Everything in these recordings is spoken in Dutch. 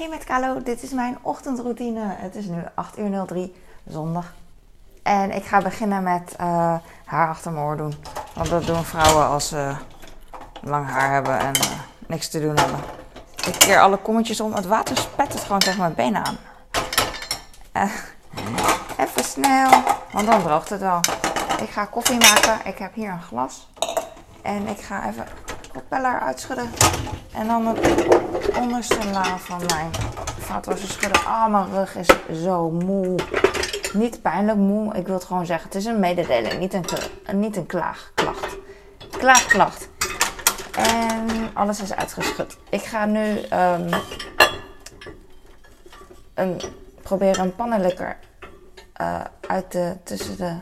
Hey met Kalo, dit is mijn ochtendroutine. Het is nu 8 uur 03, zondag. En ik ga beginnen met uh, haar achter mijn oor doen. Want dat doen vrouwen als ze lang haar hebben en uh, niks te doen hebben. Ik keer alle kommetjes om. Het water spet het gewoon tegen mijn benen aan. Uh, even snel, want dan droogt het wel. Ik ga koffie maken. Ik heb hier een glas. En ik ga even propeller uitschudden. En dan het onderste laag van mijn vaatwasser schudden. Ah, oh, mijn rug is zo moe. Niet pijnlijk moe. Ik wil het gewoon zeggen. Het is een mededeling, niet een, niet een klaagklacht. Klaagklacht. En alles is uitgeschud. Ik ga nu um, een, proberen een pannenlikker uh, uit de, tussen de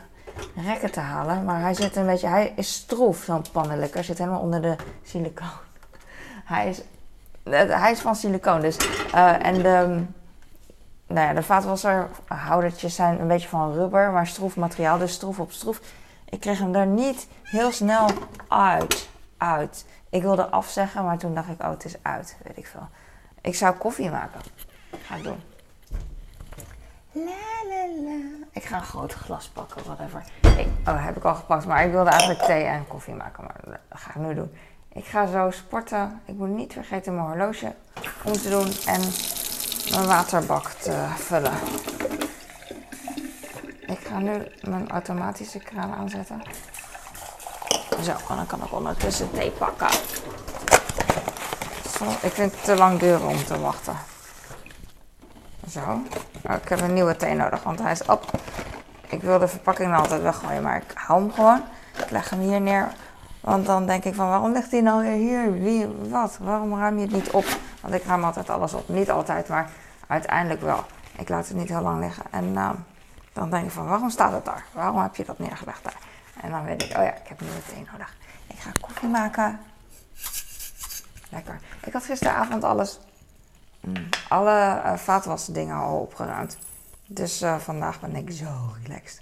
rekken te halen. Maar hij zit een beetje, hij is stroef, zo'n pannenlikker. Zit helemaal onder de silicoon. Hij is, hij is van silicoon. Dus, uh, en de, nou ja, de vaatwasserhoudertjes zijn een beetje van rubber, maar stroef materiaal. Dus stroef op stroef. Ik kreeg hem daar niet heel snel uit. uit. Ik wilde afzeggen, maar toen dacht ik, oh, het is uit. Weet ik veel. Ik zou koffie maken. Ga ik doen. La, la, la. Ik ga een groot glas pakken, whatever. Ik, oh, heb ik al gepakt. Maar ik wilde eigenlijk thee en koffie maken. Maar dat ga ik nu doen. Ik ga zo sporten. Ik moet niet vergeten mijn horloge om te doen. En mijn waterbak te vullen. Ik ga nu mijn automatische kraan aanzetten. Zo, en dan kan ik ondertussen thee pakken. Zo, ik vind het te lang duren om te wachten. Zo. Oh, ik heb een nieuwe thee nodig, want hij is op. Ik wil de verpakking altijd weggooien, maar ik hou hem gewoon. Ik leg hem hier neer. Want dan denk ik van, waarom ligt hij nou weer hier? Wie, wat? Waarom ruim je het niet op? Want ik ruim altijd alles op. Niet altijd, maar uiteindelijk wel. Ik laat het niet heel lang liggen. En uh, dan denk ik van, waarom staat het daar? Waarom heb je dat neergelegd daar? En dan weet ik, oh ja, ik heb nieuwe thee nodig. Ik ga koffie maken. Lekker. Ik had gisteravond alles Mm. Alle uh, vaatwassen dingen al opgeruimd. Dus uh, vandaag ben ik zo relaxed.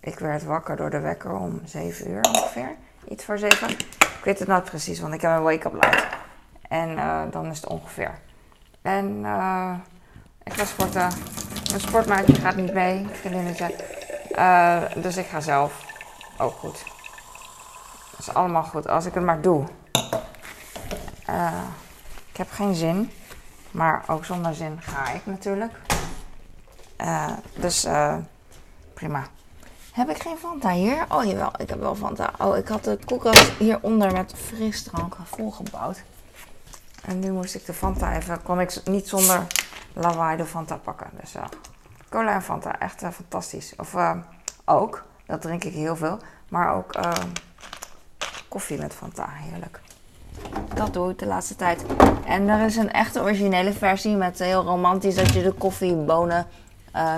Ik werd wakker door de wekker om 7 uur ongeveer. Iets voor 7. Ik weet het niet precies, want ik heb een wake-up light. En uh, dan is het ongeveer. En ik ga sporten. Mijn sportmaatje gaat niet mee, vriendinnetje. dus ik ga zelf. Ook goed. Dat is allemaal goed, als ik het maar doe. ik heb geen zin. Maar ook zonder zin ga ik natuurlijk. Uh, dus uh, prima. Heb ik geen Fanta hier? Oh jawel, ik heb wel Fanta. Oh, ik had de koelkast hieronder met frisdrank volgebouwd. En nu moest ik de Fanta even, kon ik niet zonder lawaai de Fanta pakken. Dus uh, cola en Fanta, echt fantastisch. Of ook, dat drink ik heel veel. Maar ook koffie met Fanta, heerlijk. Dat doe ik de laatste tijd. En er is een echte originele versie met heel romantisch dat je de koffiebonen. Uh,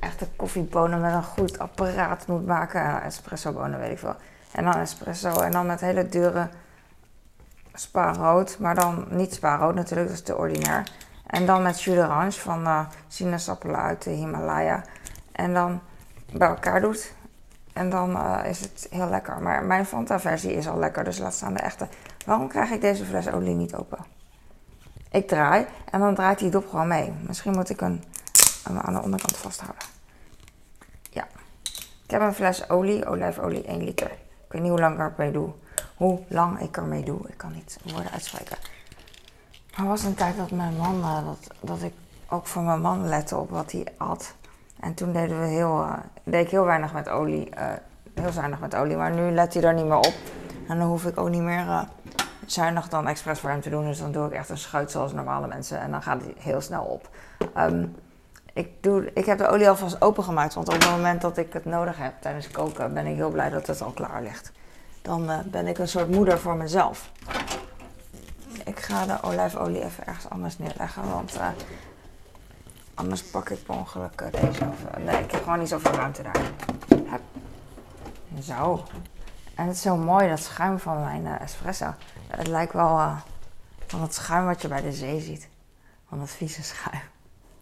echte koffiebonen met een goed apparaat moet maken. espresso bonen, weet ik veel. En dan espresso. En dan met hele dure spaarrood. Maar dan niet spaarrood natuurlijk, dat is te ordinair. En dan met jus d'orange van uh, sinaasappelen uit de Himalaya. En dan bij elkaar doet. En dan uh, is het heel lekker. Maar mijn Fanta-versie is al lekker, dus laat staan de echte. Waarom krijg ik deze fles olie niet open? Ik draai en dan draait die dop gewoon mee. Misschien moet ik hem aan de onderkant vasthouden. Ja. Ik heb een fles olie, olijfolie, 1 liter. Ik weet niet hoe lang ik ermee doe. Hoe lang ik ermee doe. Ik kan niet woorden uitspreken. Er was een tijd dat mijn man, uh, dat, dat ik ook voor mijn man lette op wat hij had. En toen deden we heel, uh, deed ik heel weinig met olie. Uh, heel zuinig met olie. Maar nu let hij er niet meer op. En dan hoef ik ook niet meer uh, zuinig dan expres voor hem te doen. Dus dan doe ik echt een schuit zoals normale mensen. En dan gaat hij heel snel op. Um, ik, doe, ik heb de olie alvast opengemaakt. Want op het moment dat ik het nodig heb tijdens koken, ben ik heel blij dat het al klaar ligt. Dan ben ik een soort moeder voor mezelf. Ik ga de olijfolie even ergens anders neerleggen. Want Anders pak ik per ongeluk eh, deze. Of, eh, nee, ik heb gewoon niet zoveel ruimte daar. Zo. En het is zo mooi, dat schuim van mijn uh, espresso. Het lijkt wel uh, van het schuim wat je bij de zee ziet. Van dat vieze schuim.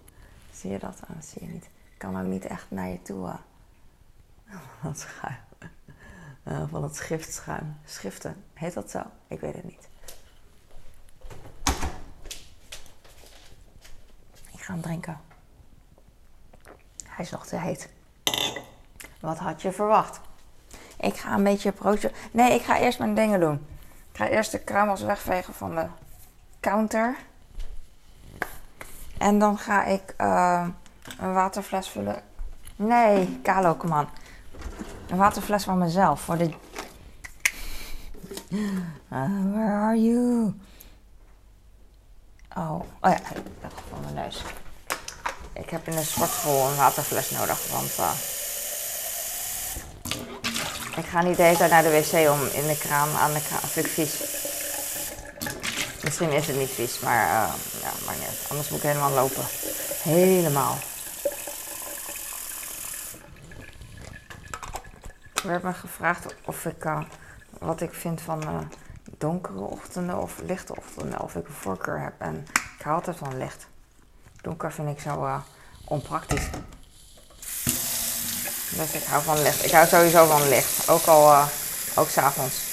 Zie je dat? Oh, dat zie je niet. Ik kan ook niet echt naar je toe. Uh, dat schuim. van het schriftschuim. Schriften. Heet dat zo? Ik weet het niet. Gaan drinken. Hij is nog te heet. Wat had je verwacht? Ik ga een beetje broodje. Nee, ik ga eerst mijn dingen doen. Ik ga eerst de kruimels wegvegen van de counter. En dan ga ik uh, een waterfles vullen. Nee, Kalo, kom aan. Een waterfles van mezelf. Voor de. Uh, where are you? Oh, oh ja, ik van mijn neus. Ik heb in de sportschool een waterfles nodig, want uh, ik ga niet de naar de wc om in de kraan aan de kraan. Vind ik vies. Misschien is het niet vies, maar uh, ja, maar niet. Anders moet ik helemaal lopen. Helemaal. Er werd me gevraagd of ik, uh, wat ik vind van donkere ochtenden of lichte ochtenden. Of ik een voorkeur heb. En ik hou altijd van licht. Donker vind ik zo uh, onpraktisch. Dus ik hou van licht. Ik hou sowieso van licht. Ook al, uh, ook s'avonds.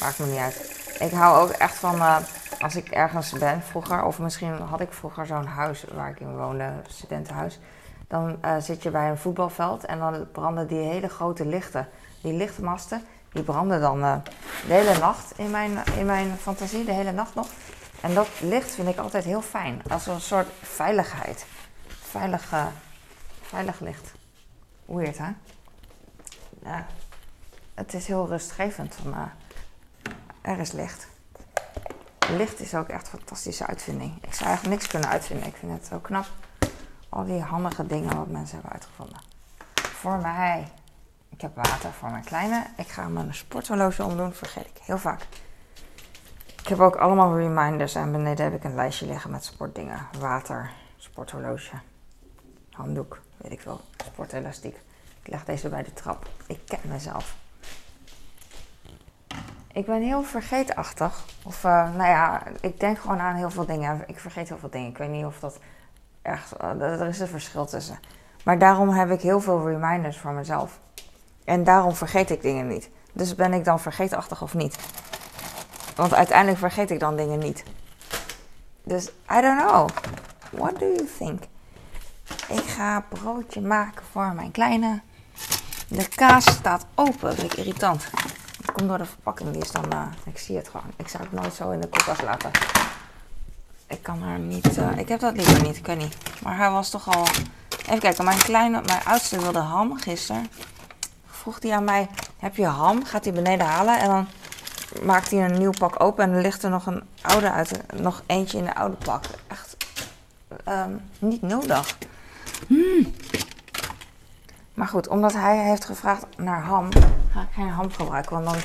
Maakt me niet uit. Ik hou ook echt van, uh, als ik ergens ben vroeger, of misschien had ik vroeger zo'n huis waar ik in woonde, studentenhuis. Dan zit je bij een voetbalveld en dan branden die hele grote lichten. Die lichtmasten, die branden dan de hele nacht in mijn, in mijn fantasie, de hele nacht nog. En dat licht vind ik altijd heel fijn. Als een soort veiligheid. Veilig, veilig licht. Weird, hè? Ja. Het is heel rustgevend. Van, uh, er is licht. Licht is ook echt een fantastische uitvinding. Ik zou eigenlijk niks kunnen uitvinden. Ik vind het zo knap. Al die handige dingen wat mensen hebben uitgevonden. Voor mij. Ik heb water voor mijn kleine. Ik ga mijn sporthorloge omdoen. Vergeet ik heel vaak. Ik heb ook allemaal reminders. En beneden heb ik een lijstje liggen met sportdingen. Water, sporthorloge, handdoek weet ik wel, sportelastiek. Ik leg deze bij de trap. Ik ken mezelf. Ik ben heel vergeetachtig. Of, uh, nou ja, ik denk gewoon aan heel veel dingen. Ik vergeet heel veel dingen. Ik weet niet of dat echt... Uh, er is een verschil tussen. Maar daarom heb ik heel veel reminders voor mezelf. En daarom vergeet ik dingen niet. Dus ben ik dan vergeetachtig of niet? Want uiteindelijk vergeet ik dan dingen niet. Dus, I don't know. What do you think? Ik ga broodje maken voor mijn kleine. De kaas staat open. Vind ik irritant. Dat komt door de verpakking. Die is dan... Uh, ik zie het gewoon. Ik zou het nooit zo in de koelkast laten. Ik kan haar niet... Uh, ik heb dat liever niet. Ik weet niet. Maar hij was toch al... Even kijken. Mijn kleine... Mijn oudste wilde ham gisteren. Vroeg hij aan mij... Heb je ham? Gaat hij beneden halen. En dan maakt hij een nieuw pak open. En dan ligt er nog een oude uit. Nog eentje in de oude pak. Echt... Um, niet nodig. Hmm. Maar goed, omdat hij heeft gevraagd naar ham, ga ik geen ham gebruiken. Want dan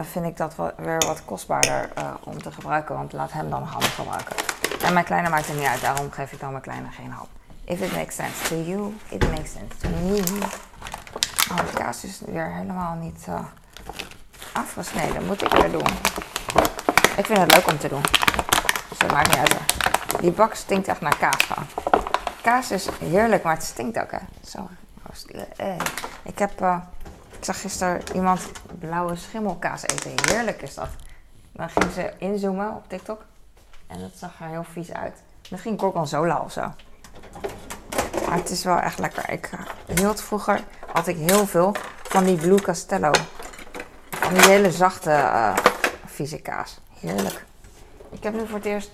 uh, vind ik dat wel, weer wat kostbaarder uh, om te gebruiken. Want laat hem dan ham gebruiken. En mijn kleine maakt het niet uit, daarom geef ik dan mijn kleine geen ham. If it makes sense to you, it makes sense to me. Oh, de kaas is weer helemaal niet uh, afgesneden. Moet ik weer doen. Ik vind het leuk om te doen. Dus dat maakt niet uit. Die bak stinkt echt naar kaas kaas is heerlijk, maar het stinkt ook, hè. Zo. Eh. Ik heb... Ik zag gisteren iemand blauwe schimmelkaas eten. Heerlijk is dat. Dan ging ze inzoomen op TikTok. En dat zag er heel vies uit. Misschien gorgonzola of zo. Maar het is wel echt lekker. Ik eh, hield vroeger, had ik heel veel van die Blue Castello. Van die hele zachte, uh. Heerlijk. Ik heb nu voor het eerst...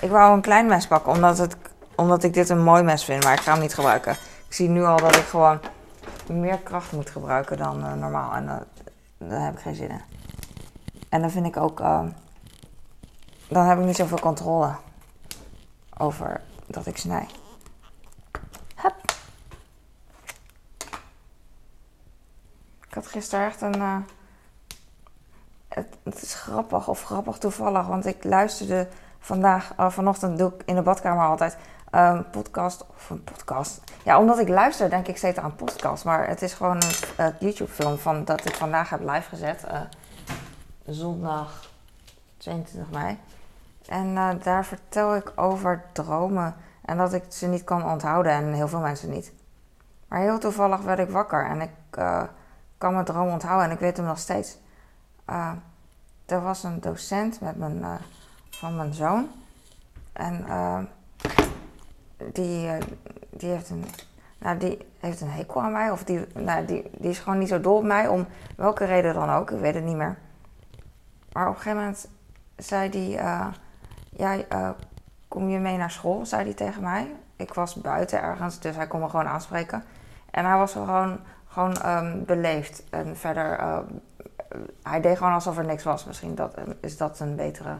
Ik wou een klein mes pakken, omdat het omdat ik dit een mooi mes vind, maar ik ga hem niet gebruiken. Ik zie nu al dat ik gewoon meer kracht moet gebruiken dan uh, normaal. En uh, daar heb ik geen zin in. En dan vind ik ook... Dan heb ik niet zoveel controle over dat ik snij. Hup. Ik had gisteren echt een... Het, het, is grappig of grappig toevallig, want ik luisterde vandaag, vanochtend doe ik in de badkamer altijd um, podcast of een podcast. Ja, omdat ik luister, denk ik steeds aan podcast. Maar het is gewoon een YouTube-film van dat ik vandaag heb live gezet. Zondag 22 mei. En daar vertel ik over dromen. En dat ik ze niet kan onthouden. En heel veel mensen niet. Maar heel toevallig werd ik wakker. En ik uh, kan mijn droom onthouden. En ik weet hem nog steeds. er was een docent met mijn, van mijn zoon. En die, eh, die, heeft een, nou, die heeft een hekel aan mij. Of die, nou, die, die is gewoon niet zo dol op mij, om welke reden dan ook. Ik weet het niet meer. Maar op een gegeven moment zei. Uh, ja, uh, kom je mee naar school? Zei hij tegen mij. Ik was buiten ergens, dus hij kon me gewoon aanspreken. En hij was gewoon, gewoon um, beleefd. En verder, uh, hij deed gewoon alsof er niks was. Misschien dat, is dat een betere,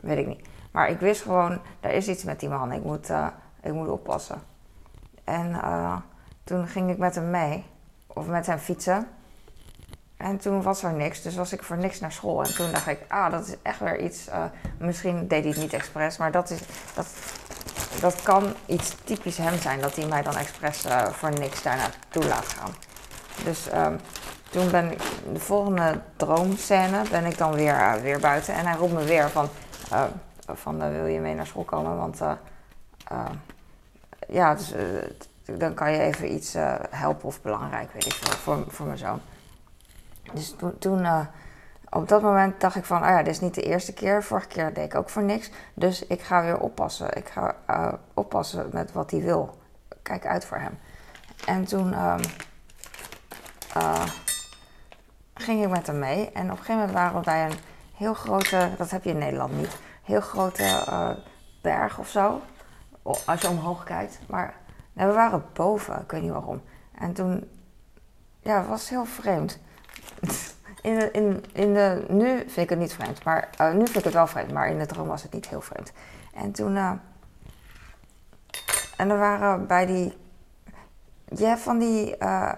weet ik niet. Maar ik wist gewoon, er is iets met die man. Ik moet, uh, ik moet oppassen. En uh, toen ging ik met hem mee. Of met hem fietsen. En toen was er niks. Dus was ik voor niks naar school. En toen dacht ik, ah, dat is echt weer iets... Uh, misschien deed hij het niet expres. Maar dat, is, dat, dat kan iets typisch hem zijn. Dat hij mij dan expres uh, voor niks daar naartoe laat gaan. Dus um, toen ben ik... De volgende droomscène ben ik dan weer, uh, weer buiten. En hij roept me weer van... van wil je mee naar school komen? Want ja, dus, dan kan je even iets helpen of belangrijk, weet ik veel, voor, voor mijn zoon. Dus toen, uh, op dat moment dacht ik van, oh ja, dit is niet de eerste keer. Vorige keer deed ik ook voor niks. Dus ik ga weer oppassen. Ik ga uh, oppassen met wat hij wil. Kijk uit voor hem. En toen uh, ging ik met hem mee. En op een gegeven moment waren we bij een heel grote, dat heb je in Nederland niet, heel grote berg of zo. Als je omhoog kijkt. Maar we waren boven, ik weet niet waarom. En toen, ja, het was heel vreemd. In de, in, in de, nu vind ik het niet vreemd, maar uh, nu vind ik het wel vreemd, maar in de droom was het niet heel vreemd. En toen, uh, en er waren bij die, je hebt van die, uh,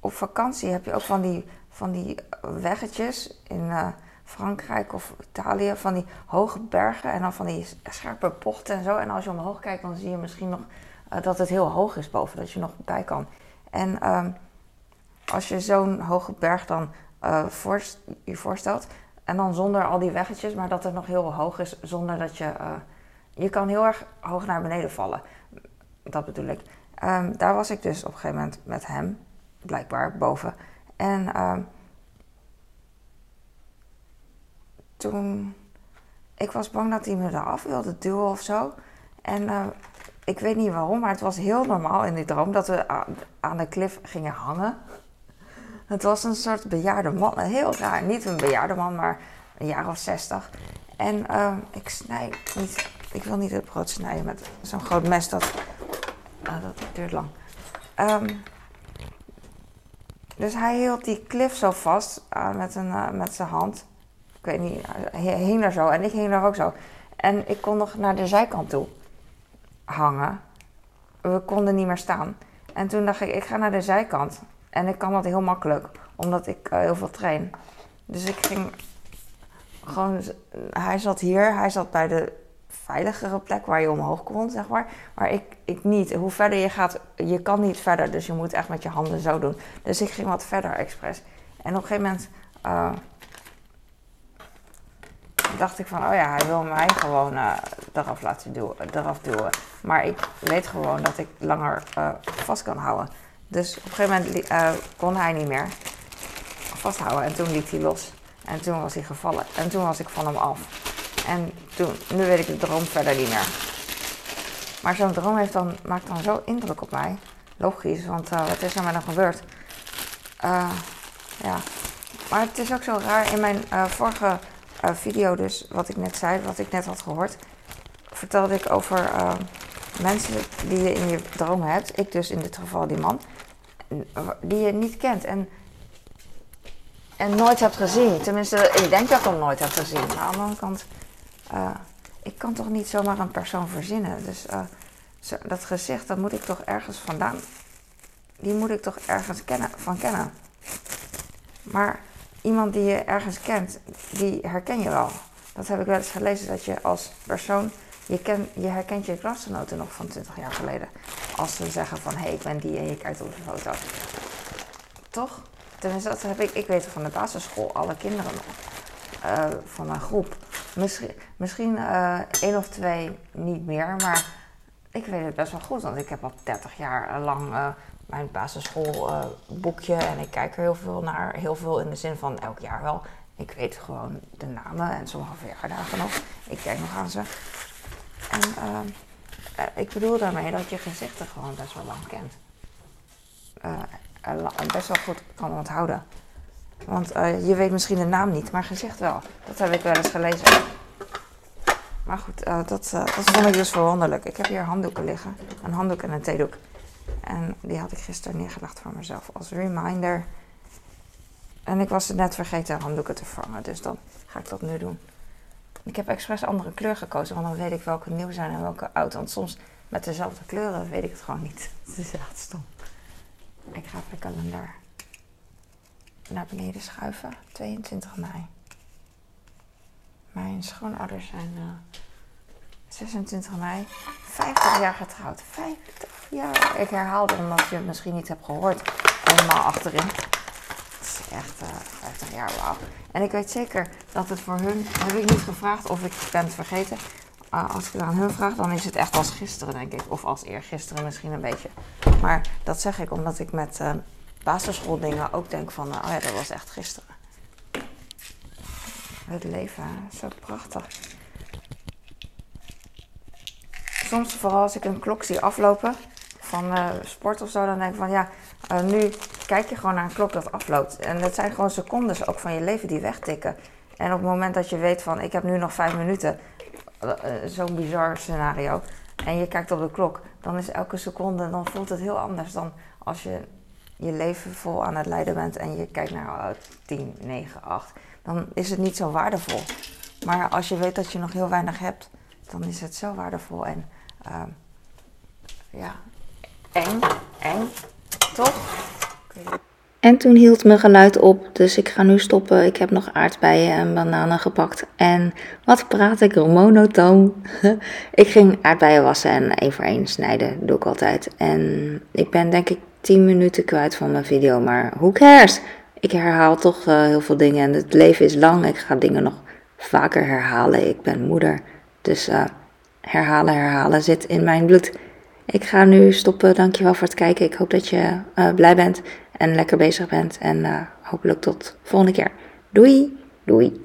op vakantie heb je ook van die, van die weggetjes in Frankrijk of Italië, van die hoge bergen en dan van die scherpe bochten en zo. En als je omhoog kijkt, dan zie je misschien nog dat het heel hoog is boven, dat je nog bij kan. En ehm, als je zo'n hoge berg dan voorst, je voorstelt. En dan zonder al die weggetjes, maar dat het nog heel hoog is zonder dat je. Uh, je kan heel erg hoog naar beneden vallen. Dat bedoel ik. Um, daar was ik dus op een gegeven moment met hem, blijkbaar boven. En um, toen. Ik was bang dat hij me eraf wilde duwen of zo. En uh, ik weet niet waarom, maar het was heel normaal in die droom dat we aan de klif gingen hangen. Het was een soort bejaarde man. Heel raar. Niet een bejaarde man, maar een jaar of zestig. En uh, ik snij niet. Ik wil niet het brood snijden met zo'n groot mes. Dat, uh, dat duurt lang. Um, dus hij hield die klif zo vast uh, met, een, uh, met zijn hand. Ik weet niet, hij hing daar zo en ik hing daar ook zo. En ik kon nog naar de zijkant toe hangen. We konden niet meer staan. En toen dacht ik, ik ga naar de zijkant. En ik kan dat heel makkelijk, omdat ik uh, heel veel train. Dus ik ging gewoon. Hij zat hier, hij zat bij de veiligere plek waar je omhoog kon, zeg maar. Maar ik, ik niet. Hoe verder je gaat, je kan niet verder. Dus je moet echt met je handen zo doen. Dus ik ging wat verder expres. En op een gegeven moment uh, dacht ik van, oh ja, hij wil mij gewoon uh, eraf laten duwen, eraf duwen. Maar ik weet gewoon dat ik langer vast kan houden. Dus op een gegeven moment uh, kon hij niet meer vasthouden. En toen liet hij los. En toen was hij gevallen. En toen was ik van hem af. En toen, nu weet ik de droom verder niet meer. Maar zo'n droom heeft dan, maakt dan zo indruk op mij. Logisch, want uh, wat is er met hem gebeurd? Uh, ja. Maar het is ook zo raar. In mijn vorige video, dus wat ik net zei, wat ik net had gehoord, vertelde ik over mensen die je in je droom hebt. Ik dus in dit geval die man die je niet kent en, en nooit hebt gezien. Tenminste, ik denk dat ik hem nooit heb gezien. Maar aan de andere kant, uh, ik kan toch niet zomaar een persoon verzinnen. Dus zo, dat gezicht, dat moet ik toch ergens vandaan, die moet ik toch ergens kennen, van kennen. Maar iemand die je ergens kent, die herken je wel. Dat heb ik wel eens gelezen, dat je als persoon je, je herkent je klasgenoten nog van 20 jaar geleden. Als ze zeggen van hé, hey, ik ben die en je kijkt op de foto. Toch? Tenminste, dat heb ik. Ik weet van de basisschool, alle kinderen nog. Uh, van een groep. Misschien, misschien uh, één of twee niet meer, maar ik weet het best wel goed. Want ik heb al 30 jaar lang uh, mijn basisschoolboekje en ik kijk er heel veel naar. Heel veel in de zin van elk jaar wel. Ik weet gewoon de namen en sommige verjaardagen nog. Ik kijk nog aan ze. En eh, ik bedoel daarmee dat je gezichten gewoon best wel lang kent. Uh, en best wel goed kan onthouden. Want je weet misschien de naam niet, maar gezicht wel. Dat heb ik wel eens gelezen. Maar goed, dat, dat vond ik dus verwonderlijk. Ik heb hier handdoeken liggen. Een handdoek en een theedoek. En die had ik gisteren neergelegd voor mezelf als reminder. En ik was het net vergeten handdoeken te vangen, dus dan ga ik dat nu doen. Ik heb expres andere kleur gekozen, want dan weet ik welke nieuw zijn en welke oud. Want soms met dezelfde kleuren weet ik het gewoon niet. Het is echt stom. Ik ga mijn kalender naar beneden schuiven. 22 mei. Mijn schoonouders zijn uh, eh, 26 mei. 50 jaar getrouwd. 50 jaar. Ik herhaalde omdat je het misschien niet hebt gehoord. Helemaal achterin echt uh, eh, 50 jaar, wauw. En ik weet zeker dat het voor hun, heb ik niet gevraagd of ik ben het vergeten. Uh, als ik het aan hun vraag, dan is het echt als gisteren, denk ik. Of als eergisteren misschien een beetje. Maar dat zeg ik omdat ik met uh, basisschooldingen ook denk van, oh ja, dat was echt gisteren. Het leven, zo prachtig. Soms, vooral als ik een klok zie aflopen van sport of zo, dan denk ik van ja, nu kijk je gewoon naar een klok dat afloopt. En dat zijn gewoon secondes ook van je leven die wegtikken. En op het moment dat je weet van ik heb nu nog vijf minuten, uh, zo'n bizar scenario, en je kijkt op de klok, dan is elke seconde, dan voelt het heel anders dan als je je leven vol aan het leiden bent en je kijkt naar uh, 10, 9, 8. Dan is het niet zo waardevol. Maar als je weet dat je nog heel weinig hebt, dan is het zo waardevol en uh, ja, eng, eng, toch? En toen hield mijn geluid op, dus ik ga nu stoppen. Ik heb nog aardbeien en bananen gepakt. En wat praat ik monotoon? ik ging aardbeien wassen en één voor één snijden. Doe ik altijd. En ik ben denk ik 10 minuten kwijt van mijn video, maar who cares? Ik herhaal toch uh, heel veel dingen en het leven is lang. Ik ga dingen nog vaker herhalen. Ik ben moeder, dus uh, herhalen, herhalen zit in mijn bloed. Ik ga nu stoppen. Dankjewel voor het kijken. Ik hoop dat je uh, blij bent en lekker bezig bent. En uh, hopelijk tot volgende keer. Doei! Doei!